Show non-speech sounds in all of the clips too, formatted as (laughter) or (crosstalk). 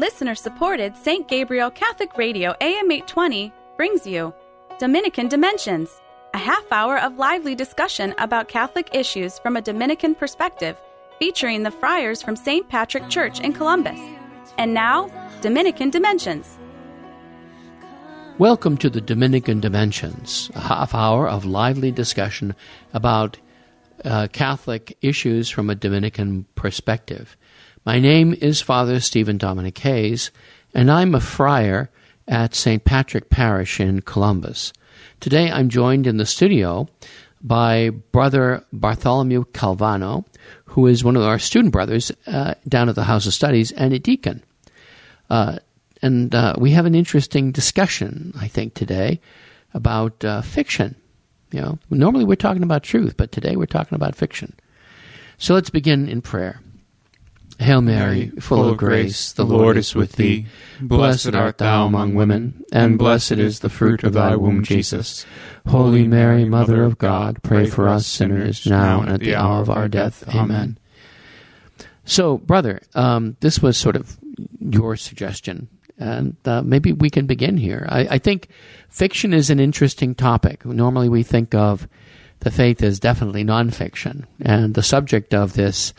Listener supported St. Gabriel Catholic Radio AM 820 brings you Dominican Dimensions, a half hour of lively discussion about Catholic issues from a Dominican perspective, featuring the friars from St. Patrick Church in Columbus. And now, Dominican Dimensions. Welcome to the Dominican Dimensions, a half hour of lively discussion about uh, Catholic issues from a Dominican perspective. My name is Father Stephen Dominic Hayes, and I'm a friar at St. Patrick Parish in Columbus. Today I'm joined in the studio by Brother Bartholomew Calvano, who is one of our student brothers uh, down at the House of Studies and a deacon. Uh, and uh, we have an interesting discussion, I think, today about uh, fiction. You know, normally we're talking about truth, but today we're talking about fiction. So let's begin in prayer. Hail Mary, full of grace, the Lord is with thee. Blessed art thou among women, and blessed is the fruit of thy womb, Jesus. Holy Mary, Mother of God, pray for us sinners now and at the hour of our death. Amen. So, brother, um, this was sort of your suggestion, and uh, maybe we can begin here. I, I think fiction is an interesting topic. Normally, we think of the faith as definitely nonfiction, and the subject of this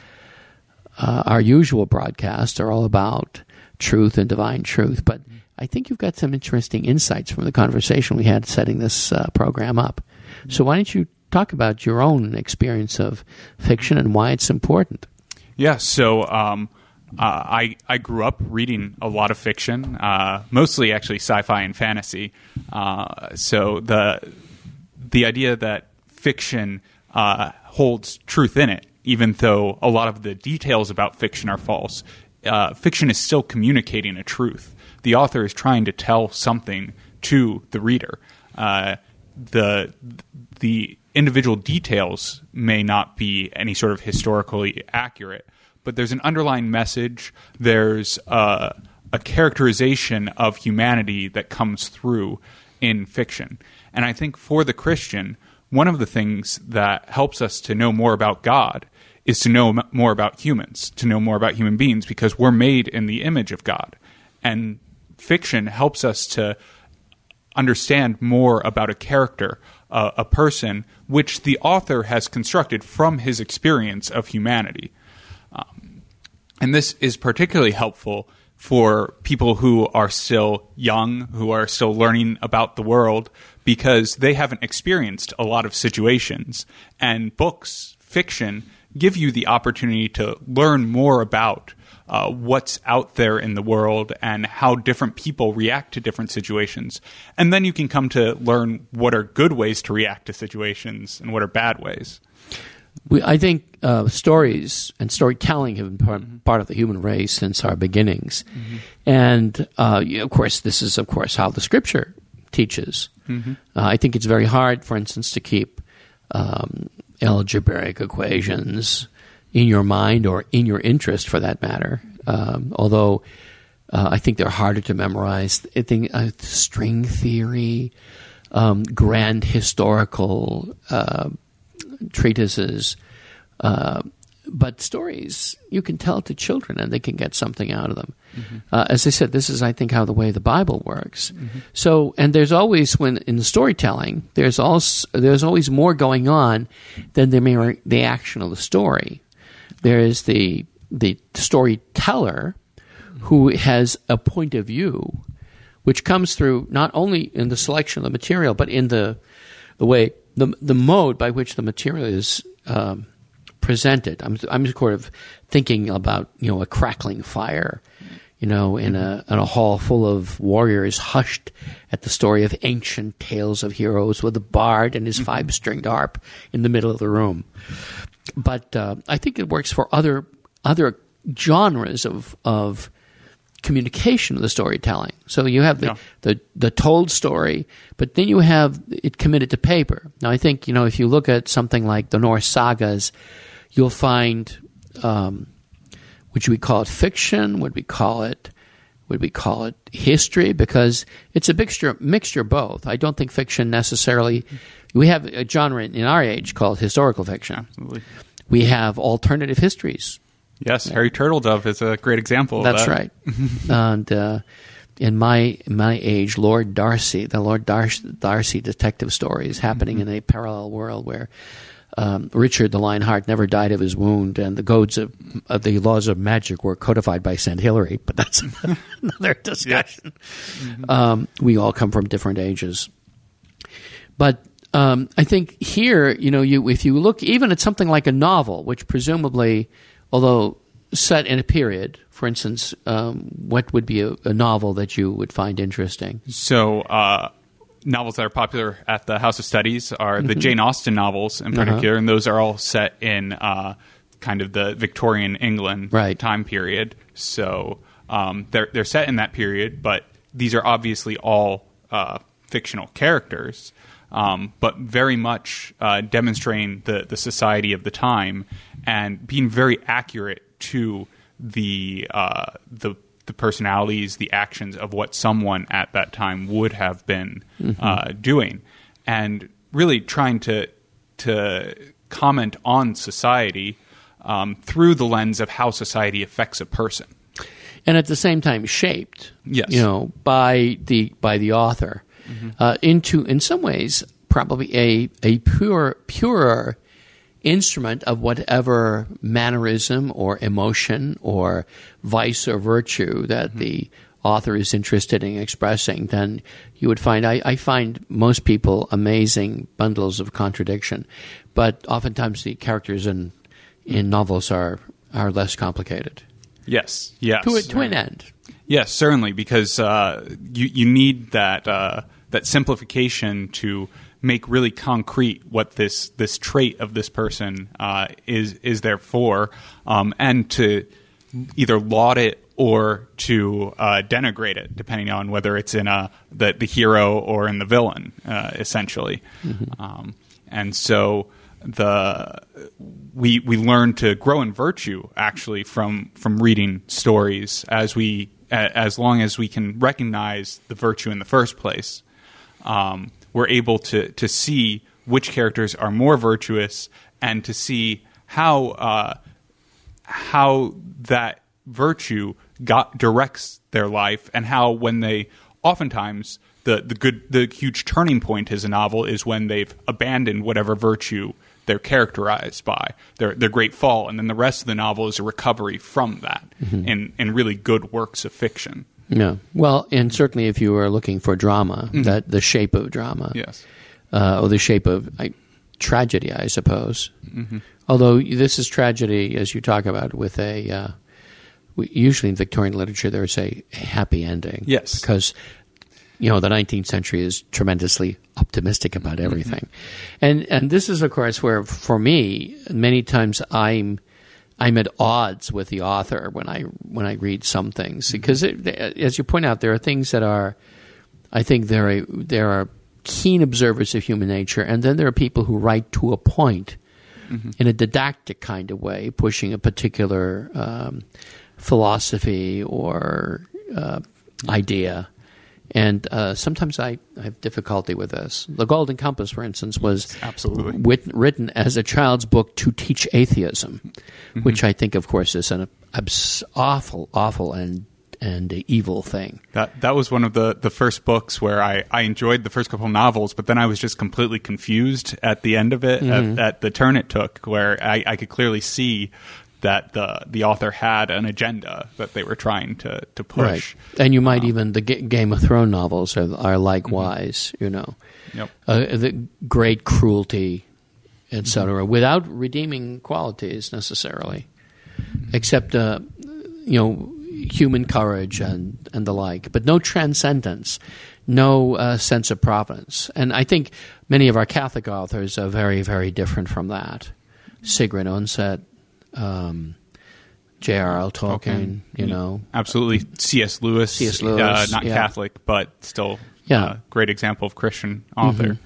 uh, our usual broadcasts are all about truth and divine truth. But I think you've got some interesting insights from the conversation we had setting this uh, program up. So why don't you talk about your own experience of fiction and why it's important? Yeah, so um, uh, I I grew up reading a lot of fiction, uh, mostly actually sci-fi and fantasy. Uh, so the the idea that fiction uh, holds truth in it even though a lot of the details about fiction are false, uh, fiction is still communicating a truth. The author is trying to tell something to the reader. Uh, the the individual details may not be any sort of historically accurate, but there's an underlying message. There's a, a characterization of humanity that comes through in fiction, and I think for the Christian, one of the things that helps us to know more about God is to know more about humans, to know more about human beings, because we're made in the image of God. And fiction helps us to understand more about a character, uh, a person, which the author has constructed from his experience of humanity. Um, and this is particularly helpful for people who are still young, who are still learning about the world, because they haven't experienced a lot of situations. And books, fiction, give you the opportunity to learn more about uh, what's out there in the world and how different people react to different situations. And then you can come to learn what are good ways to react to situations and what are bad ways. We, I think uh, stories and storytelling have been part, mm-hmm. part, of the human race since our beginnings. Mm-hmm. And uh, of course, this is, of course, how the scripture teaches. Mm-hmm. Uh, I think it's very hard, for instance, to keep um, algebraic equations in your mind or in your interest for that matter. Um, although uh, I think they're harder to memorize. I think uh, string theory, um, grand historical uh, treatises, uh, but stories you can tell to children and they can get something out of them. Mm-hmm. Uh, as I said, this is, I think, how the way the Bible works. Mm-hmm. So, and there's always when in the storytelling, there's also there's always more going on than the mere the action of the story. There is the the storyteller who has a point of view, which comes through not only in the selection of the material, but in the the way the the mode by which the material is. Um, presented. I'm I'm sort of thinking about you know a crackling fire, you know, in a in a hall full of warriors hushed at the story of ancient tales of heroes with a bard and his mm-hmm. five stringed harp in the middle of the room. But uh, I think it works for other other genres of of communication of the storytelling. So you have the, yeah. the, the told story, but then you have it committed to paper. Now I think you know if you look at something like the Norse sagas, you'll find, um, would we call it fiction? Would we call it, would we call it history? Because it's a mixture, mixture of both. I don't think fiction necessarily. We have a genre in our age called historical fiction. Absolutely. We have alternative histories. Yes, Harry Turtledove is a great example. That's that. right. (laughs) and uh, in my my age, Lord Darcy, the Lord Dar- Darcy detective story is happening Mm-hmm. in a parallel world where um, Richard the Lionheart never died of his wound, and the codes of, of the laws of magic were codified by Saint Hilary. But that's (laughs) another discussion. Um, we all come from different ages, but. Um, I think here, you know, you if you look even at something like a novel, which presumably, although set in a period, for instance, um, what would be a, a novel that you would find interesting? So, uh, novels that are popular at the House of Studies are the Jane Austen novels in particular, and those are all set in uh, kind of the Victorian England Right. time period. So um, they're they're set in that period, but these are obviously all uh, fictional characters. Um, but very much uh, demonstrating the, the society of the time and being very accurate to the uh, the the personalities, the actions of what someone at that time would have been uh, doing, and really trying to to comment on society um, through the lens of how society affects a person. and at the same time shaped, Yes. you know, by the by the author uh, into, in some ways, probably a a pure purer instrument of whatever mannerism or emotion or vice or virtue that the author is interested in expressing, then you would find I, I find most people amazing bundles of contradiction, but oftentimes the characters in in novels are are less complicated. Yes, yes, to, a, to an end. Yes, certainly, because uh, you you need that uh, that simplification to make really concrete what this this trait of this person uh, is is there for, um, and to either laud it or to uh, denigrate it, depending on whether it's in a the, the hero or in the villain, uh, essentially. Um, and so the we we learn to grow in virtue actually from from reading stories as we as long as we can recognize the virtue in the first place um, we're able to to see which characters are more virtuous and to see how uh, how that virtue got directs their life and how when they oftentimes the the good the huge turning point as a novel is when they've abandoned whatever virtue they're characterized by their their great fall. And then the rest of the novel is a recovery from that in in really good works of fiction Yeah. Well, and certainly if you are looking for drama, that the shape of drama, yes uh, or the shape of I, tragedy, I suppose. Although this is tragedy, as you talk about, with a uh, usually in Victorian literature there's a, a happy ending. Yes. because you know the 19th century is tremendously optimistic about everything, and and this is of course where for me many times I'm. I'm at odds with the author when I when I read some things because, it, as you point out, there are things that are, I think there are there are keen observers of human nature, and then there are people who write to a point in a didactic kind of way, pushing a particular um, philosophy or uh, idea. And uh, sometimes I, I have difficulty with this. The Golden Compass, for instance, was Absolutely. wit- written as a child's book to teach atheism, which I think, of course, is an abs- awful, awful, and and evil thing. That that was one of the, the first books where I, I enjoyed the first couple novels, but then I was just completely confused at the end of it, at, at the turn it took, where I, I could clearly see that the the author had an agenda that they were trying to, to push. And you might even the Ga- Game of Thrones novels are are likewise, you know, Yep. uh, the great cruelty, etc., without redeeming qualities necessarily, except uh, you know human courage and and the like, but no transcendence, no uh, sense of providence. And I think many of our Catholic authors are very very different from that. Sigrid Undset. Um, J.R.R. Tolkien, you know, Absolutely. C.S. Lewis. C.S. Uh, not yeah. Catholic, but still Yeah. uh, great example of Christian author.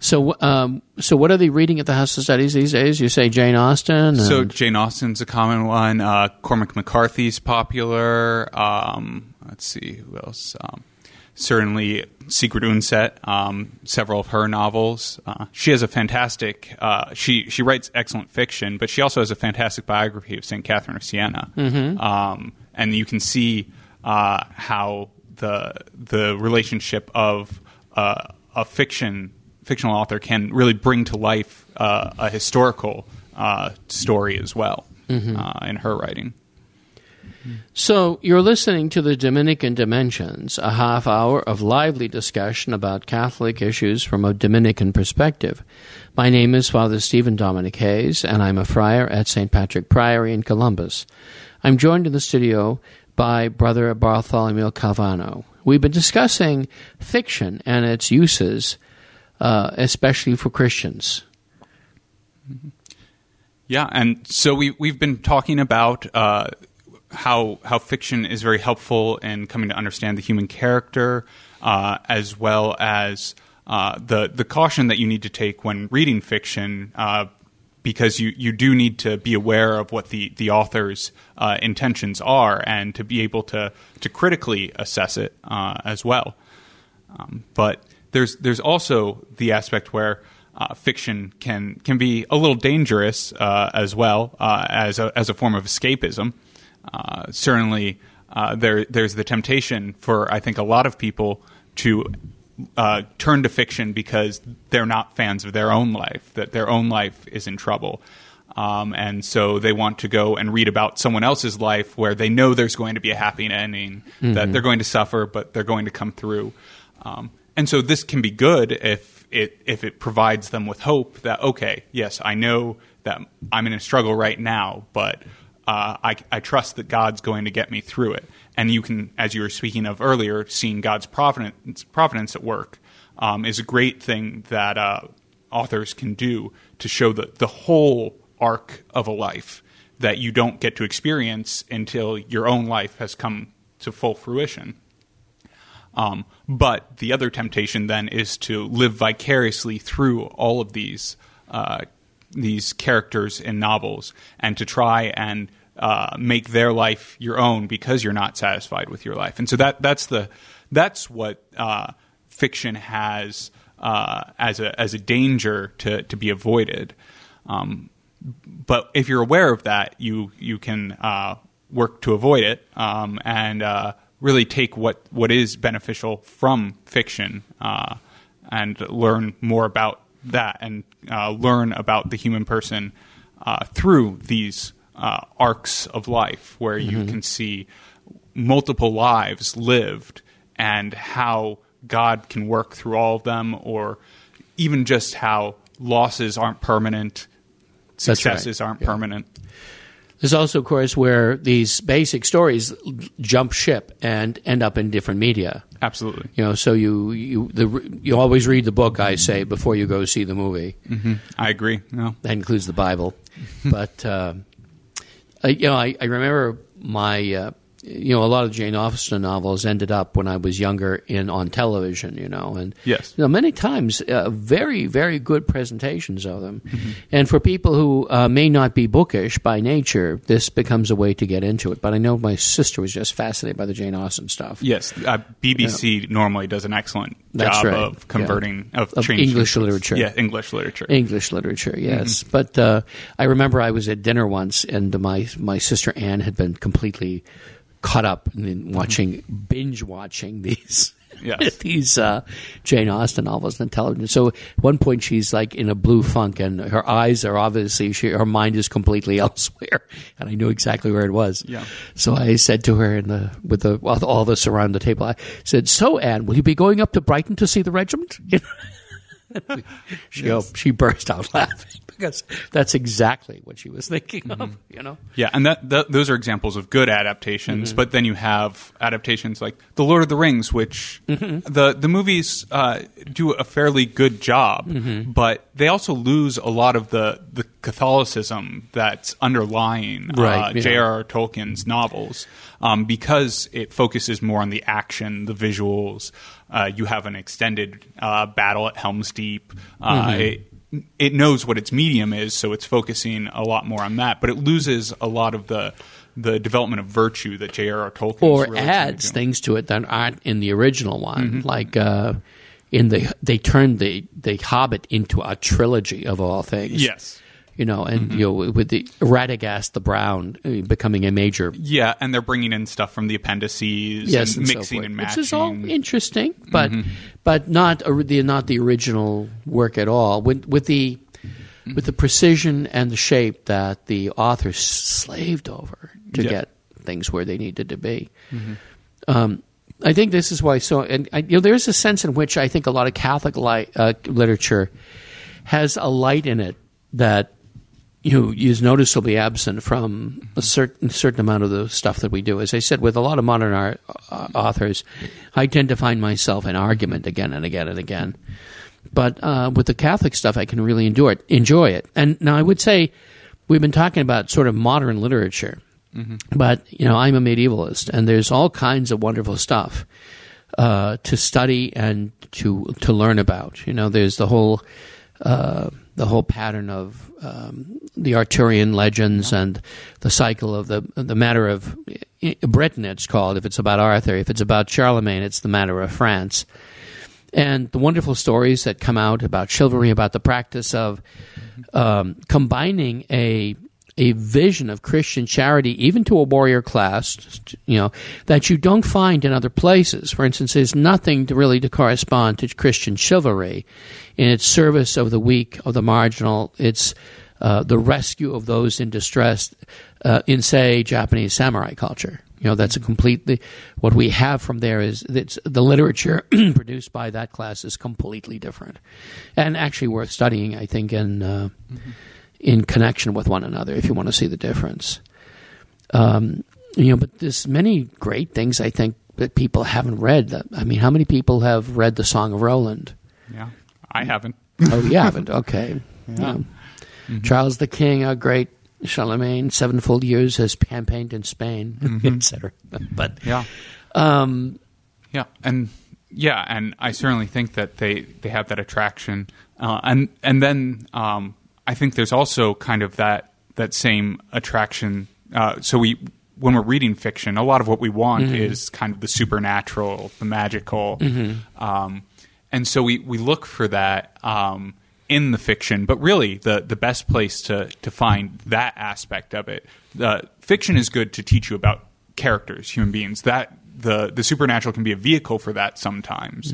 So, um, so what are they reading at the House of Studies these days? You say Jane Austen. So Jane Austen's a common one. Uh, Cormac McCarthy's popular. Um, let's see who else. Um, certainly Sigrid Undset, um, several of her novels. Uh, she has a fantastic. Uh, she she writes excellent fiction, but she also has a fantastic biography of Saint Catherine of Siena, um, and you can see uh, how the the relationship of uh, a fiction fictional author can really bring to life uh, a historical uh, story as well uh, in her writing. So, you're listening to the Dominican Dimensions, a half hour of lively discussion about Catholic issues from a Dominican perspective. My name is Father Stephen Dominic Hayes, and I'm a friar at St. Patrick Priory in Columbus. I'm joined in the studio by Brother Bartholomew Calvano. We've been discussing fiction and its uses, uh, especially for Christians. Yeah, and so we we've been talking about uh, how how fiction is very helpful in coming to understand the human character, uh, as well as uh, the the caution that you need to take when reading fiction. Uh, because you, you do need to be aware of what the, the author's uh, intentions are and to be able to, to critically assess it uh, as well. Um, but there's there's also the aspect where uh, fiction can can be a little dangerous uh, as well uh, as a as a form of escapism. Uh, certainly, uh, there there's the temptation for I think a lot of people to uh, turn to fiction because they're not fans of their own life, that their own life is in trouble. Um, and so they want to go and read about someone else's life where they know there's going to be a happy ending, that they're going to suffer, but they're going to come through. Um, and so this can be good if it if it provides them with hope that okay, yes, I know that I'm in a struggle right now, but uh, I, I trust that God's going to get me through it. And you can, as you were speaking of earlier, seeing God's providence providence at work um, is a great thing that uh, authors can do to show the the whole arc of a life that you don't get to experience until your own life has come to full fruition. Um, but the other temptation then is to live vicariously through all of these uh, these characters in novels and to try and uh, make their life your own because you're not satisfied with your life. And so that that's the that's what uh, fiction has uh, as a as a danger to to be avoided. Um, but if you're aware of that, you you can uh, work to avoid it um, and uh, really take what what is beneficial from fiction uh, and learn more about that and uh, learn about the human person uh, through these uh, arcs of life, where you can see multiple lives lived and how God can work through all of them, or even just how losses aren't permanent, That's right. successes aren't Yeah. permanent. There's also, of course, where these basic stories jump ship and end up in different media. Absolutely. You know, so you you the you always read the book. I say before you go see the movie. I agree. No. That includes the Bible. but uh, you know, I, I remember my uh, you know a lot of Jane Austen novels ended up when I was younger in on television. You know, and Yes. you know, many times uh, very very good presentations of them. And for people who uh, may not be bookish by nature, this becomes a way to get into it. But I know my sister was just fascinated by the Jane Austen stuff. Yes, uh, BBC normally does an excellent That's job right. of converting of, Of English literature. Yeah, English literature. English literature, yes. Mm-hmm. But uh, I remember I was at dinner once, and my my sister Anne had been completely caught up in watching binge watching these. Yes. (laughs) these uh, Jane Austen novels and television. So at one point she's like in a blue funk, and her eyes are obviously she, her mind is completely (laughs) elsewhere, and I knew exactly where it was. Yeah. So I said to her in the with the all, us around the table, I said, "So Anne, will you be going up to Brighton to see the regiment?" (laughs) You know? she go, she burst out laughing because that's exactly what she was thinking of. You know. Yeah, and that, that those are examples of good adaptations. Mm-hmm. But then you have adaptations like The Lord of the Rings, which Mm-hmm. the the movies uh, do a fairly good job, Mm-hmm. but they also lose a lot of the the Catholicism that's underlying Right, uh, yeah. J.R.R. Tolkien's novels um, because it focuses more on the action, the visuals. Uh, you have an extended uh, battle at Helm's Deep. Uh, Mm-hmm. it, it knows what its medium is, so it's focusing a lot more on that. But it loses a lot of the the development of virtue that J.R.R. Tolkien or really adds to. things to it that aren't in the original one. Mm-hmm. Like uh, in the they turned the the Hobbit into a trilogy of all things. Yes. You know, and Mm-hmm. you know with the Radagast the Brown uh, becoming a major. Yeah, and they're bringing in stuff from the appendices, Yes, and and mixing so and which matching. is all interesting, but Mm-hmm. but not a, the not the original work at all. With with the with the precision and the shape that the authors slaved over to Yeah. get things where they needed to be. Mm-hmm. Um, I think this is why. So, and I, you know, there's a sense in which I think a lot of Catholic li- uh, literature has a light in it that you know, is noticeably absent from a certain certain amount of the stuff that we do. As I said, with a lot of modern art, uh, authors, I tend to find myself in argument again and again and again. But uh, with the Catholic stuff, I can really enjoy it. Enjoy it. And now I would say we've been talking about sort of modern literature, but you know, I'm a medievalist, and there's all kinds of wonderful stuff uh, to study and to to learn about. You know, there's the whole uh, the whole pattern of um, the Arthurian legends and the cycle of the the matter of Britain. It's called if it's about Arthur. If it's about Charlemagne, it's the matter of France. And the wonderful stories that come out about chivalry, about the practice of um, combining a a vision of Christian charity, even to a warrior class, you know, that you don't find in other places. For instance, there's nothing to really to correspond to Christian chivalry in its service of the weak, of the marginal. It's uh, the rescue of those in distress uh, in, say, Japanese samurai culture. You know, that's a completely what we have from there is it's, the literature (clears throat) produced by that class is completely different, and actually worth studying. I think in uh, in connection with one another if you want to see the difference. Um, you know, but there's many great things I think that people haven't read. I mean, how many people have read the Song of Roland? Yeah, I haven't. Oh, you haven't? (laughs) Okay. Yeah. Charles the King, a great Charlemagne, sevenfold years has campaigned in Spain, (laughs) etc. (laughs) But Yeah, um, yeah, and yeah, and I certainly think that they they have that attraction, uh, and and then um, I think there's also kind of that that same attraction. Uh, so we. When we're reading fiction, a lot of what we want is kind of the supernatural, the magical, um, and so we, we look for that um, in the fiction. But really, the, the best place to, to find that aspect of it, the fiction is good to teach you about characters, human beings. That the the supernatural can be a vehicle for that sometimes,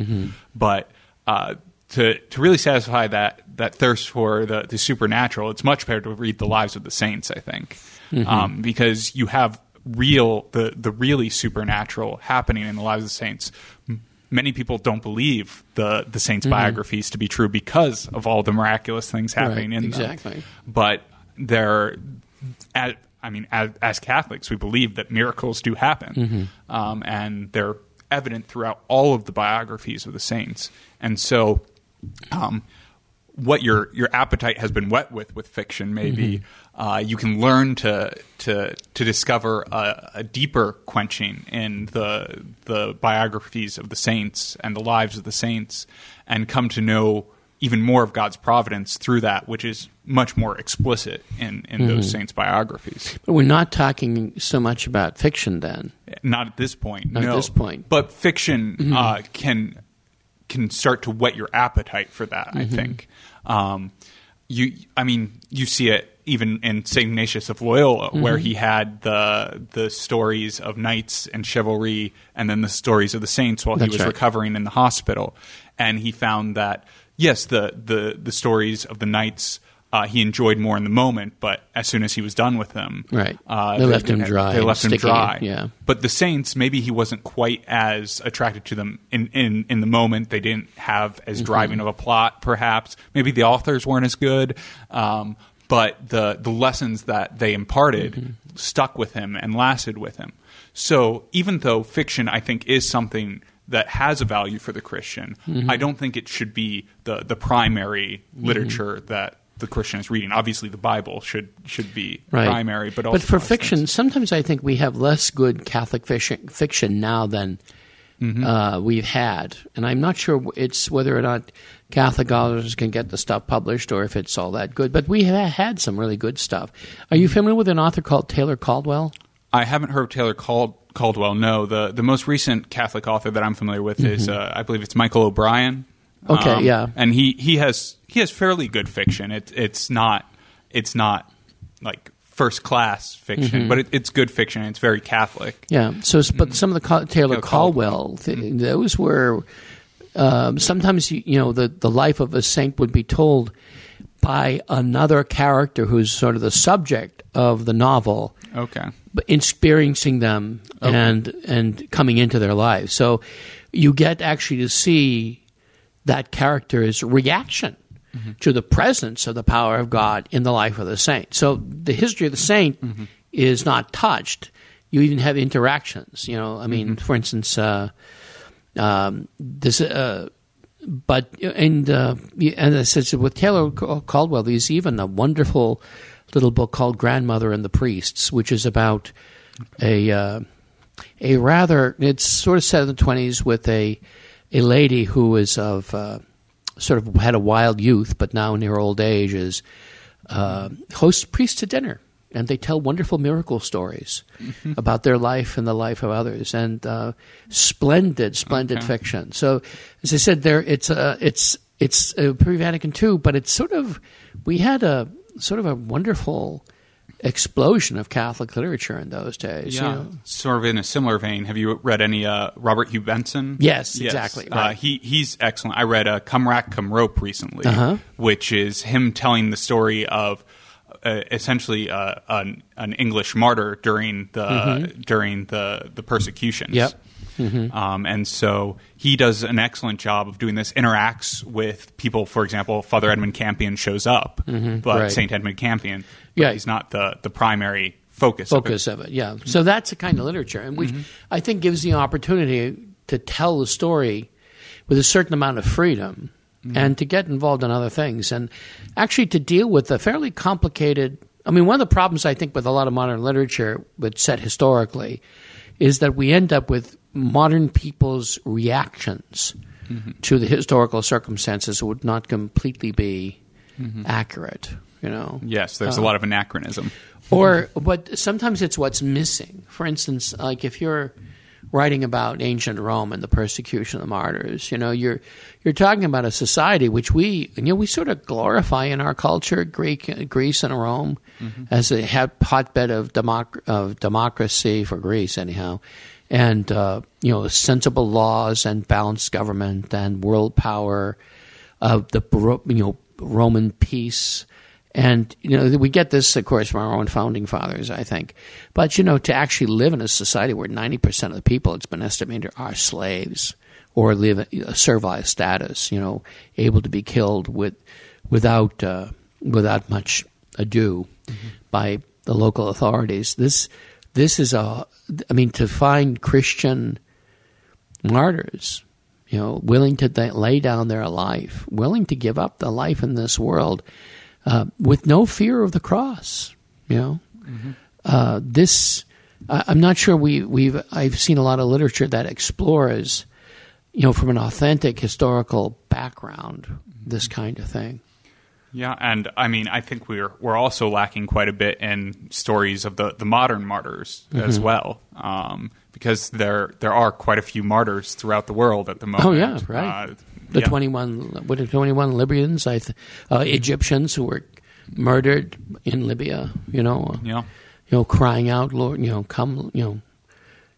but uh, to to really satisfy that that thirst for the, the supernatural, it's much better to read the lives of the saints. I think um, because you have real the the really supernatural happening in the lives of the saints. Many people don't believe the the saints' biographies to be true because of all the miraculous things happening Right, in them. exactly. But they're, as, I mean, as, as Catholics, we believe that miracles do happen, Mm-hmm. um, and they're evident throughout all of the biographies of the saints. And so, um, what your your appetite has been whet with with fiction, maybe Mm-hmm. uh, you can learn to to to discover a, a deeper quenching in the the biographies of the saints and the lives of the saints, and come to know even more of God's providence through that, which is much more explicit in in Mm-hmm. those saints' biographies. but we're not talking so much about fiction then. Not at this point. Not at this point. Mm-hmm. But fiction uh, can can start to whet your appetite for that. Mm-hmm. I think. Um, you, I mean, you see it even in Saint Ignatius of Loyola, Mm-hmm. where he had the the stories of knights and chivalry, and then the stories of the saints while That's he was right. recovering in the hospital, and he found that yes, the the the stories of the knights. Uh, he enjoyed more in the moment, but as soon as he was done with them, Right. uh, They left him dry They left him dry. yeah. But the Saints, maybe he wasn't quite as attracted to them in, in, in the moment. They didn't have Mm-hmm. as driving of a plot, perhaps. Maybe the authors weren't as good. Um, but the, the lessons that they imparted Mm-hmm. stuck with him and lasted with him. So even though fiction, I think, is something that has a value for the Christian, Mm-hmm. I don't think it should be the, the primary literature that the Christian is reading. Obviously, the Bible should should be right. primary, but also for Protestants. fiction, sometimes I think we have less good Catholic fiction, fiction now than Mm-hmm. uh, we've had, and I'm not sure it's whether or not Catholic authors can get the stuff published or if it's all that good. But we have had some really good stuff. Are you familiar with an author called Taylor Caldwell? I haven't heard of Taylor Cald- Caldwell. No, the the most recent Catholic author that I'm familiar with is uh, I believe it's Michael O'Brien. Mm-hmm. Um, Okay, yeah. and he he has he has fairly good fiction. It, it's not it's not like first class fiction, Mm-hmm. but it, it's good fiction. It's very Catholic. Yeah. So, but some of the Ca- Taylor Yeah, Caldwell, th- those were um, sometimes you, you know the the life of a saint would be told by another character who's sort of the subject of the novel, Okay. but experiencing them and and coming into their lives. So you get actually to see that character's reaction to the presence of the power of God in the life of the saint. So the history of the saint is not touched. You even have interactions. You know, I mean, for instance, uh, um, this. Uh, but and uh, and I said with Taylor Caldwell, there's even a wonderful little book called Grandmother and the Priests, which is about a uh, a rather it's sort of set in the twenties with a a lady who is of uh, sort of had a wild youth, but now in her old age is uh, hosts priests to dinner, and they tell wonderful miracle stories about their life and the life of others, and uh, splendid, splendid Okay. fiction. So, as I said, there it's uh, it's it's uh, pre Vatican II, but it's sort of we had a sort of a wonderful explosion of Catholic literature in those days. you Yeah, know. sort of in a similar vein. Have you read any uh, Robert Hugh Benson? Yes, exactly, Uh, he he's excellent. I read uh, "Come Rack, Come Rope" recently, Uh-huh. which is him telling the story of uh, essentially uh, an, an English martyr during the during the the persecutions. Mm-hmm. Um, and so he does an excellent job of doing this. Interacts with people. For example, Father Edmund Campion shows up, but Mm-hmm. right. Saint Edmund Campion, but Yeah. he's not the the primary focus. of it. focus of it. Yeah. So that's a kind of literature, and which I think gives the opportunity to tell the story with a certain amount of freedom and to get involved in other things and actually to deal with a fairly complicated. I mean, one of the problems I think with a lot of modern literature, but set historically, is that we end up with modern people's reactions mm-hmm. to the historical circumstances would not completely be mm-hmm. accurate. You know. Yes, there's a uh, lot of anachronism. or but sometimes it's what's missing. For instance, like if you're writing about ancient Rome and the persecution of the martyrs, you know, you're you're talking about a society which we you know we sort of glorify in our culture, Greek Greece and Rome, as a hotbed of democ- of democracy for Greece, anyhow. And uh, you know, sensible laws and balanced government and world power, of the you know Roman peace, and you know we get this, of course, from our own founding fathers, I think. But you know, to actually live in a society where ninety percent of the people, it's been estimated, are slaves or live a servile status, you know, able to be killed with without uh, without much ado by the local authorities. This this is a, I mean, to find Christian martyrs, you know, willing to lay down their life, willing to give up the life in this world uh, with no fear of the cross. You know, uh, this I I'm not sure we we've I've seen a lot of literature that explores, you know, from an authentic historical background, this kind of thing. Yeah, and I mean, I think we're we're also lacking quite a bit in stories of the, the modern martyrs Mm-hmm. as well, um, because there there are quite a few martyrs throughout the world at the moment. Oh yeah, right. Uh, the yeah. twenty one, what are twenty one Libyans, I th- uh, Egyptians who were murdered in Libya. You know, uh, Yeah. you know, crying out, Lord, you know, come, you know,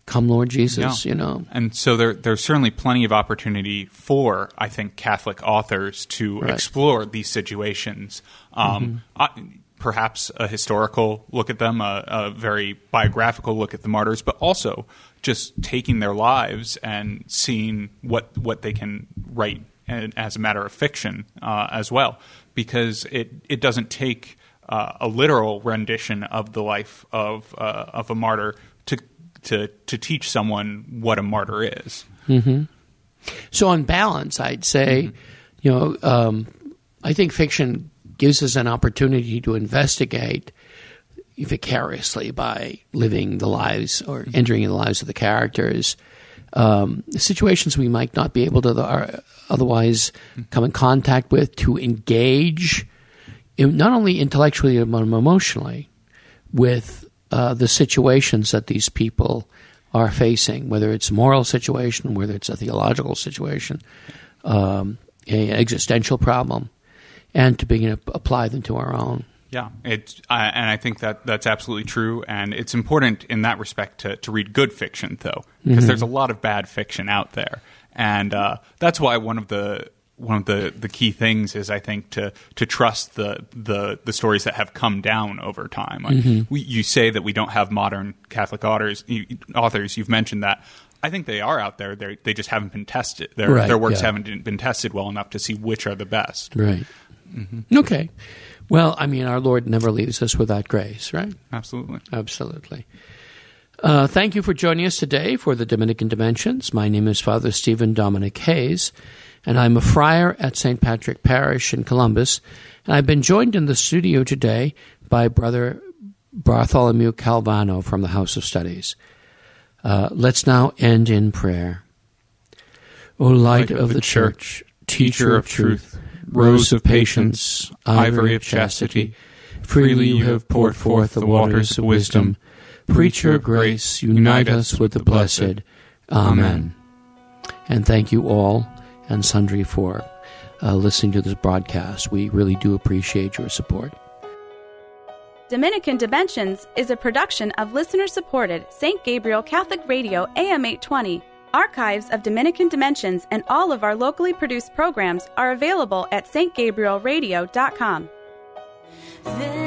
come, Lord Jesus. Yeah. You know, And so there, there's certainly plenty of opportunity for, I think, Catholic authors to Right. Mm-hmm. explore these situations. Um, uh, perhaps a historical look at them, a, a very biographical look at the martyrs, but also just taking their lives and seeing what what they can write as a matter of fiction uh, as well, because it it doesn't take uh, a literal rendition of the life of uh, of a martyr to to to teach someone what a martyr is. So on balance, I'd say, you know, um, I think fiction gives us an opportunity to investigate vicariously by living the lives or entering the lives of the characters. Um, situations we might not be able to uh, otherwise come in contact with to engage in, not only intellectually but emotionally with uh, the situations that these people are facing, whether it's a moral situation, whether it's a theological situation, um, an existential problem, and to begin to apply them to our own. Yeah, it's uh, and I think that that's absolutely true, and it's important in that respect to to read good fiction, though, because mm-hmm. there's a lot of bad fiction out there, and uh, that's why one of the one of the, the key things is I think to to trust the the, the stories that have come down over time. Like mm-hmm. we, you say that we don't have modern Catholic authors. Authors, you've mentioned that. I think they are out there. They they just haven't been tested. Their right, their works yeah. haven't been tested well enough to see which are the best. Right. Mm-hmm. Okay. Well, I mean, our Lord never leaves us without grace, right? Absolutely. Absolutely. Uh, thank you for joining us today for the Dominican Dimensions. My name is Father Stephen Dominic Hayes, and I'm a friar at St. Patrick Parish in Columbus. And I've been joined in the studio today by Brother Bartholomew Calvano from the House of Studies. Uh, let's now end in prayer. O light, light of, of, the Church, teacher of truth, rose of patience, ivory of chastity. Freely you have poured forth the waters of wisdom. Preacher of grace, unite us with the blessed. Amen. And thank you all and sundry for uh, listening to this broadcast. We really do appreciate your support. Dominican Dimensions is a production of listener supported St. Gabriel Catholic Radio AM 820 Archives of Dominican Dimensions and all of our locally produced programs are available at stgabrielradio.com. Oh